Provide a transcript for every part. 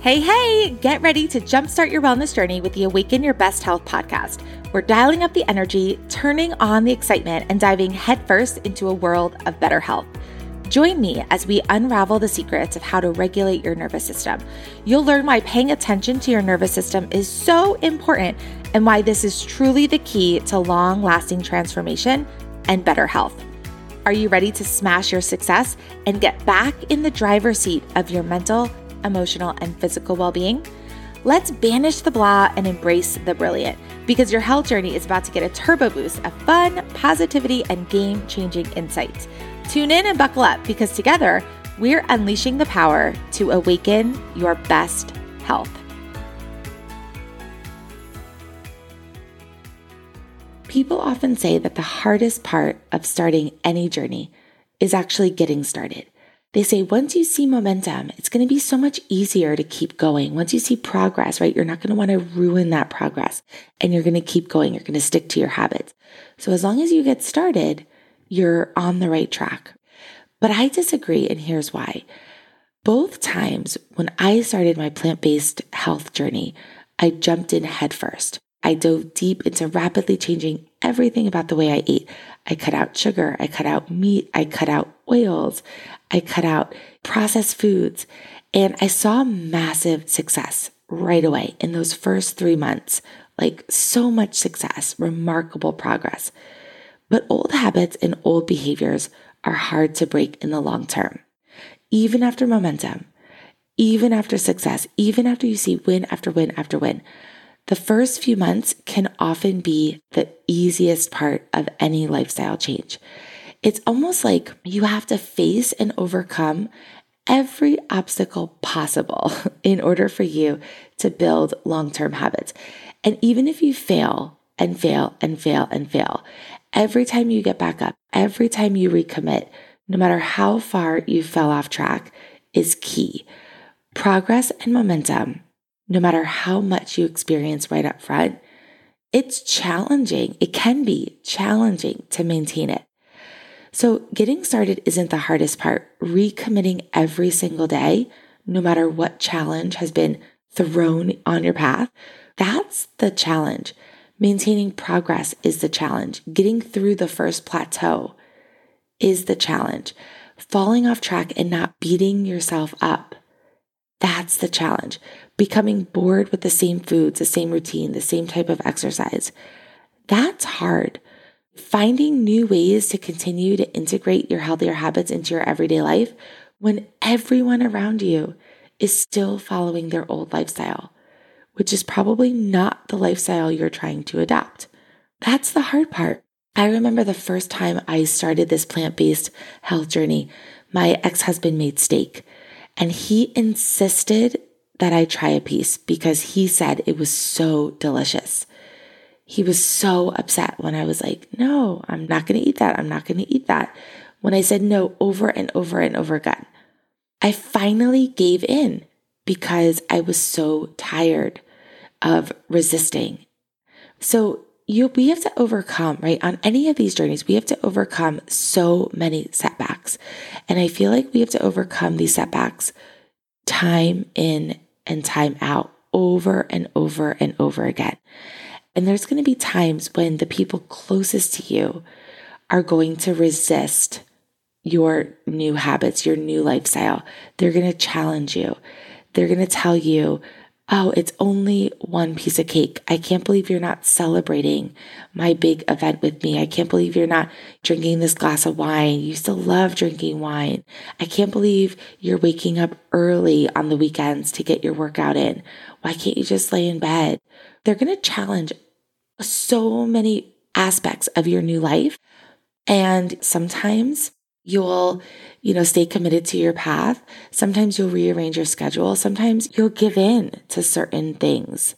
Hey, hey, get ready to jumpstart your wellness journey with the Awaken Your Best Health podcast. We're dialing up the energy, turning on the excitement, and diving headfirst into a world of better health. Join me as we unravel the secrets of how to regulate your nervous system. You'll learn why paying attention to your nervous system is so important and why this is truly the key to long lasting transformation and better health. Are you ready to smash your success and get back in the driver's seat of your mental, emotional, and physical well being? Let's banish the blah and embrace the brilliant because your health journey is about to get a turbo boost of fun, positivity, and game changing insights. Tune in and buckle up because together we're unleashing the power to awaken your best health. People often say that the hardest part of starting any journey is actually getting started. They say once you see momentum, it's going to be so much easier to keep going. Once you see progress, right, you're not going to want to ruin that progress and you're going to keep going. You're going to stick to your habits. So as long as you get started, you're on the right track. But I disagree, and here's why. Both times when I started my plant based health journey, I jumped in headfirst. I dove deep into rapidly changing everything about the way I ate. I cut out sugar. I cut out meat. I cut out oils. I cut out processed foods. And I saw massive success right away in those first three months. Like so much success, remarkable progress. But old habits and old behaviors are hard to break in the long term. Even after momentum, even after success, even after you see win after win after win, the first few months can often be the easiest part of any lifestyle change. It's almost like you have to face and overcome every obstacle possible in order for you to build long term habits. And even if you fail and fail and fail and fail, every time you get back up, every time you recommit, no matter how far you fell off track, is key. Progress and momentum no matter how much you experience right up front, it's challenging. It can be challenging to maintain it. So, getting started isn't the hardest part. Recommitting every single day, no matter what challenge has been thrown on your path, that's the challenge. Maintaining progress is the challenge. Getting through the first plateau is the challenge. Falling off track and not beating yourself up, that's the challenge becoming bored with the same foods, the same routine, the same type of exercise. That's hard. Finding new ways to continue to integrate your healthier habits into your everyday life when everyone around you is still following their old lifestyle, which is probably not the lifestyle you're trying to adopt. That's the hard part. I remember the first time I started this plant based health journey, my ex husband made steak and he insisted that I try a piece because he said it was so delicious. He was so upset when I was like, no, I'm not going to eat that. I'm not going to eat that. When I said no over and over and over again, I finally gave in because I was so tired of resisting. So you, we have to overcome, right? On any of these journeys, we have to overcome so many setbacks. And I feel like we have to overcome these setbacks time in and time out over and over and over again. And there's going to be times when the people closest to you are going to resist your new habits, your new lifestyle. They're going to challenge you. They're going to tell you, oh, it's only one piece of cake. I can't believe you're not celebrating my big event with me. I can't believe you're not drinking this glass of wine. You still love drinking wine. I can't believe you're waking up early on the weekends to get your workout in. Why can't you just lay in bed? They're going to challenge so many aspects of your new life. And sometimes you'll you know, stay committed to your path. Sometimes you'll rearrange your schedule. Sometimes you'll give in to certain things.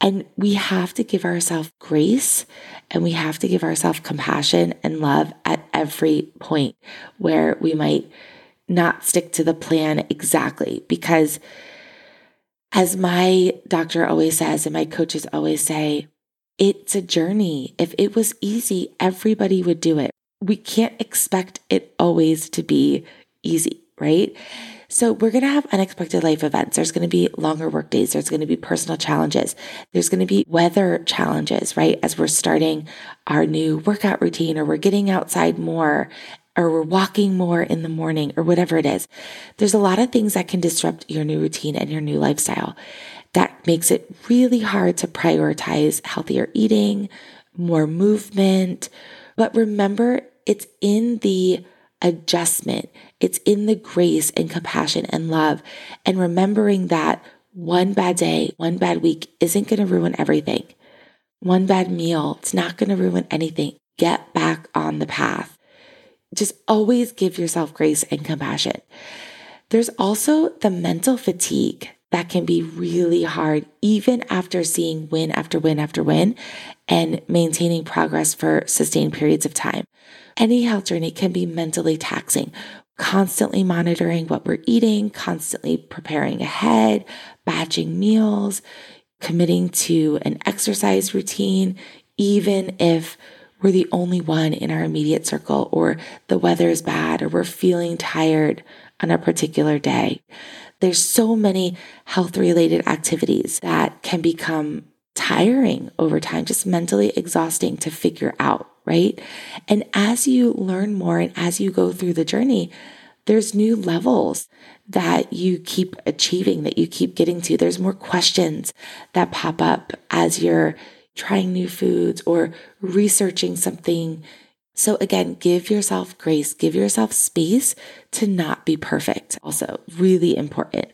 And we have to give ourselves grace and we have to give ourselves compassion and love at every point where we might not stick to the plan exactly. Because as my doctor always says, and my coaches always say, it's a journey. If it was easy, everybody would do it we can't expect it always to be easy, right? So we're going to have unexpected life events. There's going to be longer work days. There's going to be personal challenges. There's going to be weather challenges, right? As we're starting our new workout routine or we're getting outside more or we're walking more in the morning or whatever it is. There's a lot of things that can disrupt your new routine and your new lifestyle. That makes it really hard to prioritize healthier eating, more movement. But remember, it's in the adjustment. It's in the grace and compassion and love and remembering that one bad day, one bad week isn't going to ruin everything. One bad meal, it's not going to ruin anything. Get back on the path. Just always give yourself grace and compassion. There's also the mental fatigue that can be really hard, even after seeing win after win after win and maintaining progress for sustained periods of time. Any health journey can be mentally taxing, constantly monitoring what we're eating, constantly preparing ahead, batching meals, committing to an exercise routine, even if we're the only one in our immediate circle or the weather is bad or we're feeling tired on a particular day. There's so many health related activities that can become tiring over time, just mentally exhausting to figure out, right? And as you learn more and as you go through the journey, there's new levels that you keep achieving, that you keep getting to. There's more questions that pop up as you're trying new foods or researching something. So again, give yourself grace, give yourself space to not be perfect. Also, really important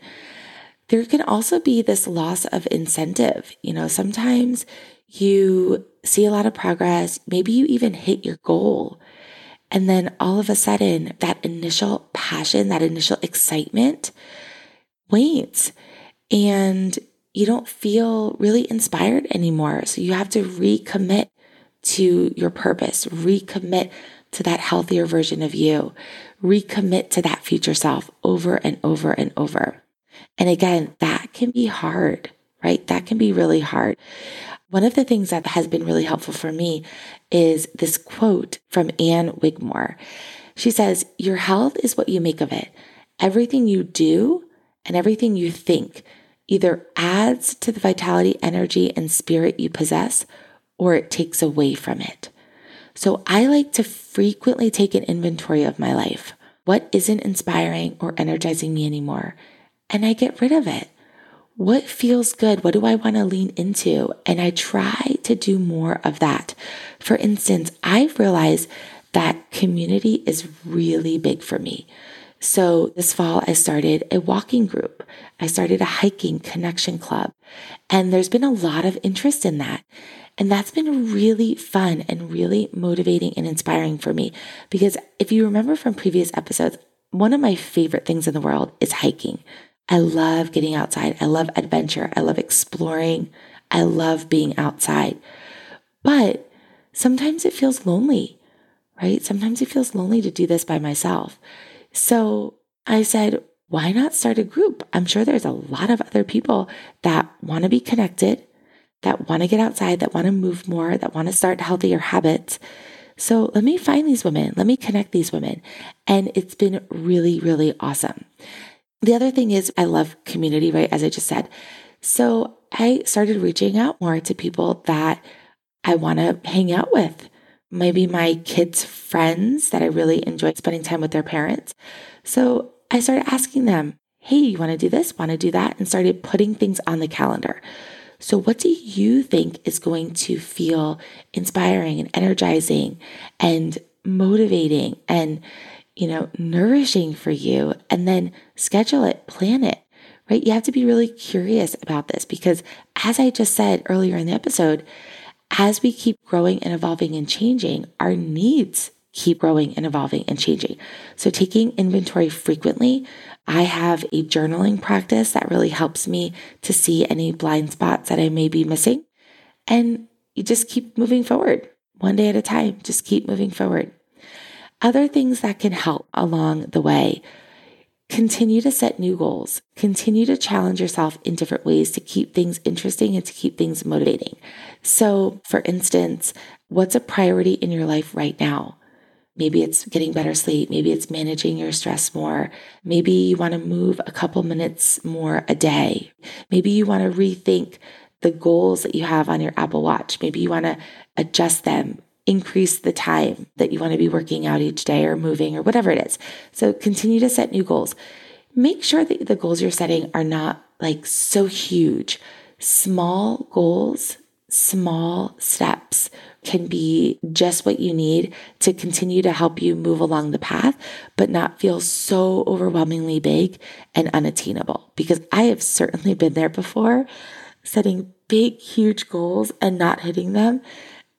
there can also be this loss of incentive. You know, sometimes you see a lot of progress, maybe you even hit your goal. And then all of a sudden, that initial passion, that initial excitement wanes and you don't feel really inspired anymore. So you have to recommit to your purpose, recommit to that healthier version of you, recommit to that future self over and over and over. And again, that can be hard, right? That can be really hard. One of the things that has been really helpful for me is this quote from Anne Wigmore. She says, Your health is what you make of it. Everything you do and everything you think either adds to the vitality, energy, and spirit you possess, or it takes away from it. So I like to frequently take an inventory of my life. What isn't inspiring or energizing me anymore? and I get rid of it. What feels good? What do I want to lean into? And I try to do more of that. For instance, I've realized that community is really big for me. So this fall, I started a walking group. I started a hiking connection club. And there's been a lot of interest in that. And that's been really fun and really motivating and inspiring for me. Because if you remember from previous episodes, one of my favorite things in the world is hiking. I love getting outside. I love adventure. I love exploring. I love being outside. But sometimes it feels lonely, right? Sometimes it feels lonely to do this by myself. So I said, why not start a group? I'm sure there's a lot of other people that want to be connected, that want to get outside, that want to move more, that want to start healthier habits. So let me find these women. Let me connect these women. And it's been really, really awesome. The other thing is, I love community, right? As I just said. So I started reaching out more to people that I want to hang out with. Maybe my kids' friends that I really enjoy spending time with their parents. So I started asking them, Hey, you want to do this? Want to do that? And started putting things on the calendar. So, what do you think is going to feel inspiring and energizing and motivating and you know, nourishing for you and then schedule it, plan it, right? You have to be really curious about this because as I just said earlier in the episode, as we keep growing and evolving and changing, our needs keep growing and evolving and changing. So taking inventory frequently, I have a journaling practice that really helps me to see any blind spots that I may be missing. And you just keep moving forward one day at a time. Just keep moving forward. Other things that can help along the way continue to set new goals, continue to challenge yourself in different ways to keep things interesting and to keep things motivating. So, for instance, what's a priority in your life right now? Maybe it's getting better sleep. Maybe it's managing your stress more. Maybe you want to move a couple minutes more a day. Maybe you want to rethink the goals that you have on your Apple Watch. Maybe you want to adjust them, increase the time that you want to be working out each day or moving or whatever it is. So continue to set new goals. Make sure that the goals you're setting are not like so huge. Small goals, small steps can be just what you need to continue to help you move along the path, but not feel so overwhelmingly big and unattainable. Because I have certainly been there before, setting big, huge goals and not hitting them.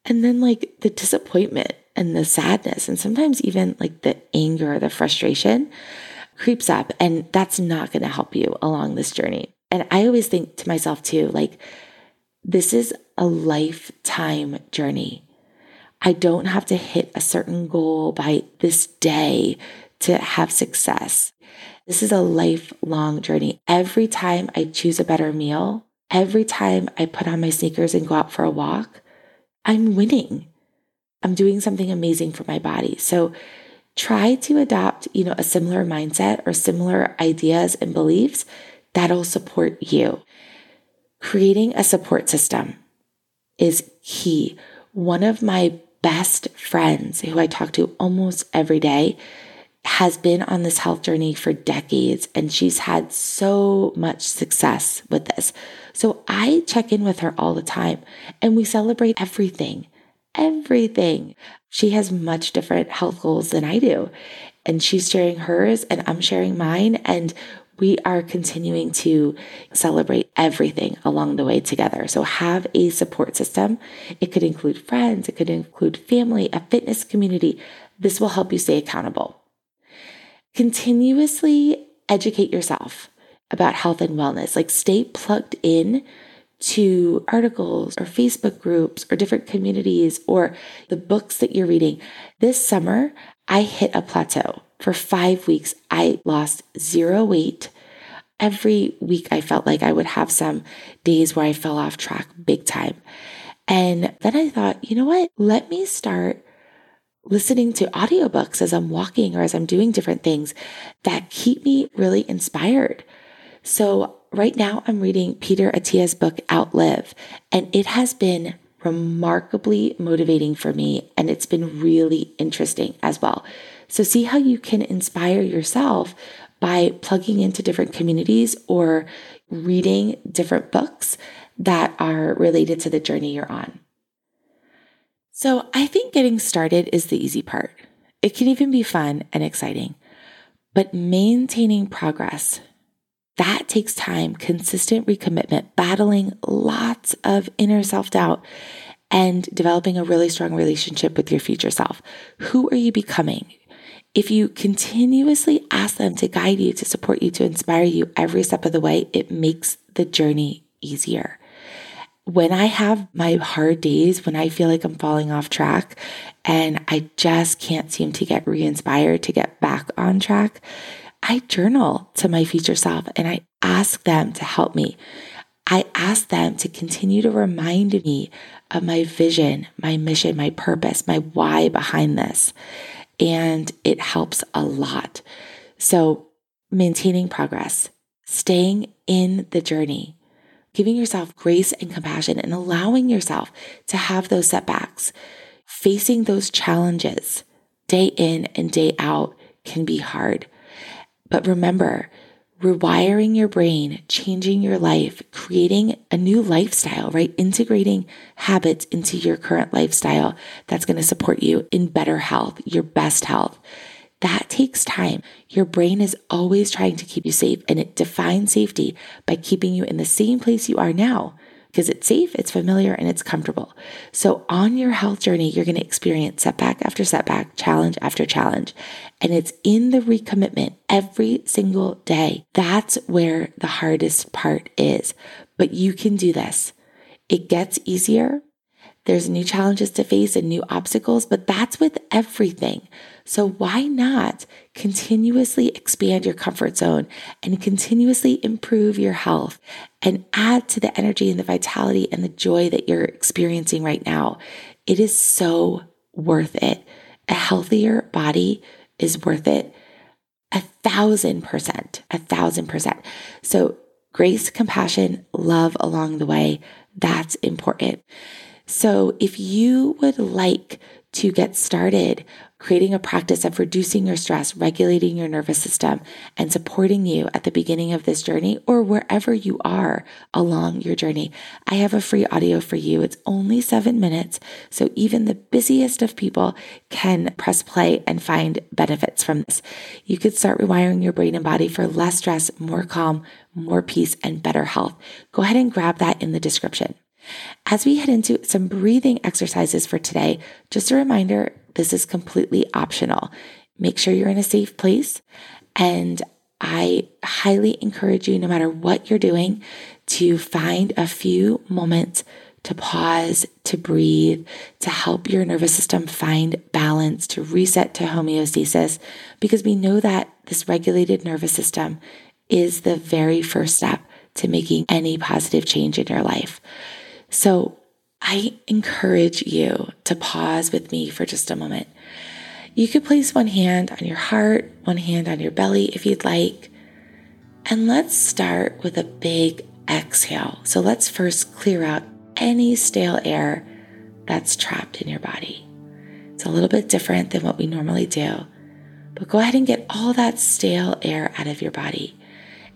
And then, like, the disappointment and the sadness, and sometimes even like the anger, the frustration creeps up. And that's not going to help you along this journey. And I always think to myself, too, like, this is a lifetime journey. I don't have to hit a certain goal by this day to have success. This is a lifelong journey. Every time I choose a better meal, every time I put on my sneakers and go out for a walk, I'm winning. I'm doing something amazing for my body. So try to adopt, you know, a similar mindset or similar ideas and beliefs that'll support you. Creating a support system is key. One of my best friends, who I talk to almost every day, has been on this health journey for decades and she's had so much success with this. So I check in with her all the time and we celebrate everything, everything. She has much different health goals than I do. And she's sharing hers and I'm sharing mine. And we are continuing to celebrate everything along the way together. So have a support system. It could include friends, it could include family, a fitness community. This will help you stay accountable. Continuously educate yourself about health and wellness. Like stay plugged in to articles or Facebook groups or different communities or the books that you're reading. This summer, I hit a plateau for five weeks, I lost zero weight. Every week, I felt like I would have some days where I fell off track big time. And then I thought, you know what? Let me start listening to audiobooks as I'm walking or as I'm doing different things that keep me really inspired. So right now I'm reading Peter Attia's book, Outlive, and it has been remarkably motivating for me. And it's been really interesting as well. So see how you can inspire yourself by plugging into different communities or reading different books that are related to the journey you're on. So I think getting started is the easy part. It can even be fun and exciting, but maintaining progress, that takes time, consistent recommitment, battling lots of inner self doubt, and developing a really strong relationship with your future self. Who are you becoming? If you continuously ask them to guide you, to support you, to inspire you every step of the way, it makes the journey easier. When I have my hard days, when I feel like I'm falling off track and I just can't seem to get re inspired to get back on track, I journal to my future self and I ask them to help me. I ask them to continue to remind me of my vision, my mission, my purpose, my why behind this and it helps a lot. So, maintaining progress, staying in the journey, giving yourself grace and compassion, and allowing yourself to have those setbacks, facing those challenges day in and day out can be hard. But remember, rewiring your brain, changing your life, creating a new lifestyle, right? Integrating habits into your current lifestyle that's going to support you in better health, your best health. That takes time. Your brain is always trying to keep you safe and it defines safety by keeping you in the same place you are now because it's safe, it's familiar, and it's comfortable. So, on your health journey, you're going to experience setback after setback, challenge after challenge. And it's in the recommitment every single day. That's where the hardest part is. But you can do this. It gets easier. There's new challenges to face and new obstacles, but that's with everything. So why not continuously expand your comfort zone and continuously improve your health and add to the energy and the vitality and the joy that you're experiencing right now? It is so worth it. A healthier body is worth it a thousand percent, a thousand percent. So, grace, compassion, love along the way, that's important. So, if you would like to get started creating a practice of reducing your stress, regulating your nervous system, and supporting you at the beginning of this journey or wherever you are along your journey, I have a free audio for you. It's only seven minutes. So even the busiest of people can press play and find benefits from this. You could start rewiring your brain and body for less stress, more calm, more peace, and better health. Go ahead and grab that in the description. As we head into some breathing exercises for today, just a reminder this is completely optional. Make sure you're in a safe place. And I highly encourage you, no matter what you're doing, to find a few moments to pause, to breathe, to help your nervous system find balance, to reset to homeostasis, because we know that this regulated nervous system is the very first step to making any positive change in your life. So I encourage you to pause with me for just a moment. You could place one hand on your heart, one hand on your belly if you'd like. And let's start with a big exhale. So let's first clear out any stale air that's trapped in your body. It's a little bit different than what we normally do, but go ahead and get all that stale air out of your body.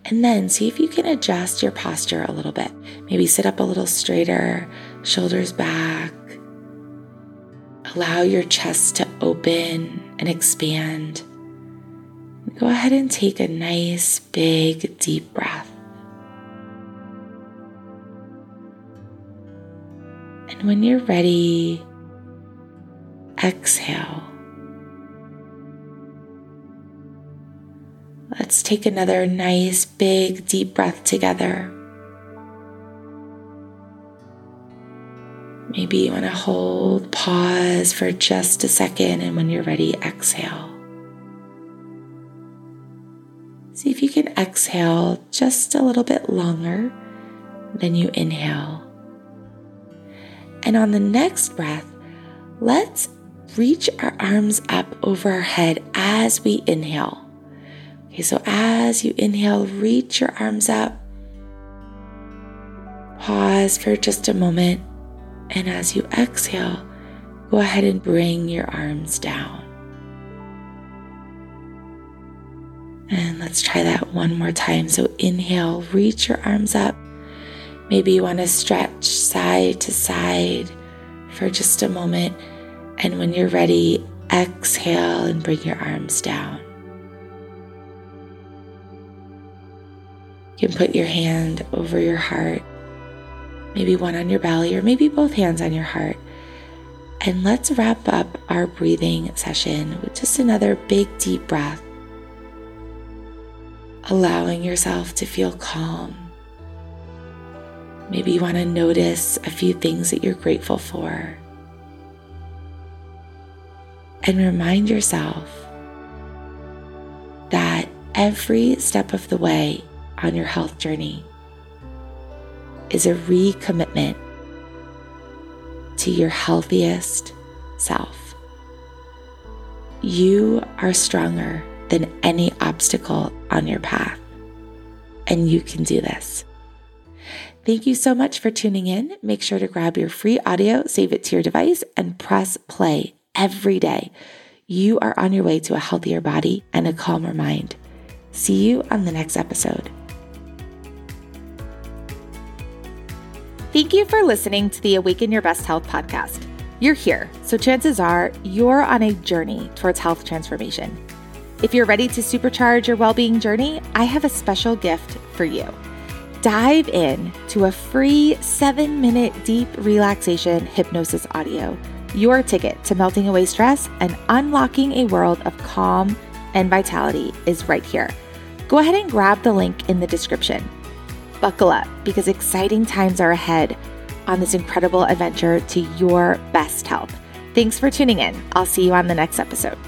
And then see if you can adjust your posture a little bit. Maybe sit up a little straighter, shoulders back. Allow your chest to open and expand. Go ahead and take a nice, big, deep breath. And when you're ready, exhale. Let's take another nice, big, deep breath together. Maybe you want to hold, pause for just a second, and when you're ready, exhale. See if you can exhale just a little bit longer than you inhale. And on the next breath, let's reach our arms up over our head as we inhale. Okay, so as you inhale, reach your arms up. Pause for just a moment and as you exhale, go ahead and bring your arms down. And let's try that one more time. So inhale, reach your arms up. Maybe you want to stretch side to side for just a moment. And when you're ready, exhale and bring your arms down. You can put your hand over your heart maybe one on your belly, or maybe both hands on your heart. And let's wrap up our breathing session with just another big, deep breath, allowing yourself to feel calm. Maybe you want to notice a few things that you're grateful for. And remind yourself that every step of the way on your health journey is a recommitment to your healthiest self. You are stronger than any obstacle on your path, and you can do this. Thank you so much for tuning in. Make sure to grab your free audio, save it to your device, and press play every day. You are on your way to a healthier body and a calmer mind. See you on the next episode. Thank you for listening to the Awaken Your Best Health podcast. You're here, so chances are you're on a journey towards health transformation. If you're ready to supercharge your well being journey, I have a special gift for you. Dive in to a free seven minute deep relaxation hypnosis audio, your ticket to melting away stress and unlocking a world of calm and vitality is right here. Go ahead and grab the link in the description. Buckle up because exciting times are ahead on this incredible adventure to your best health. Thanks for tuning in. I'll see you on the next episode.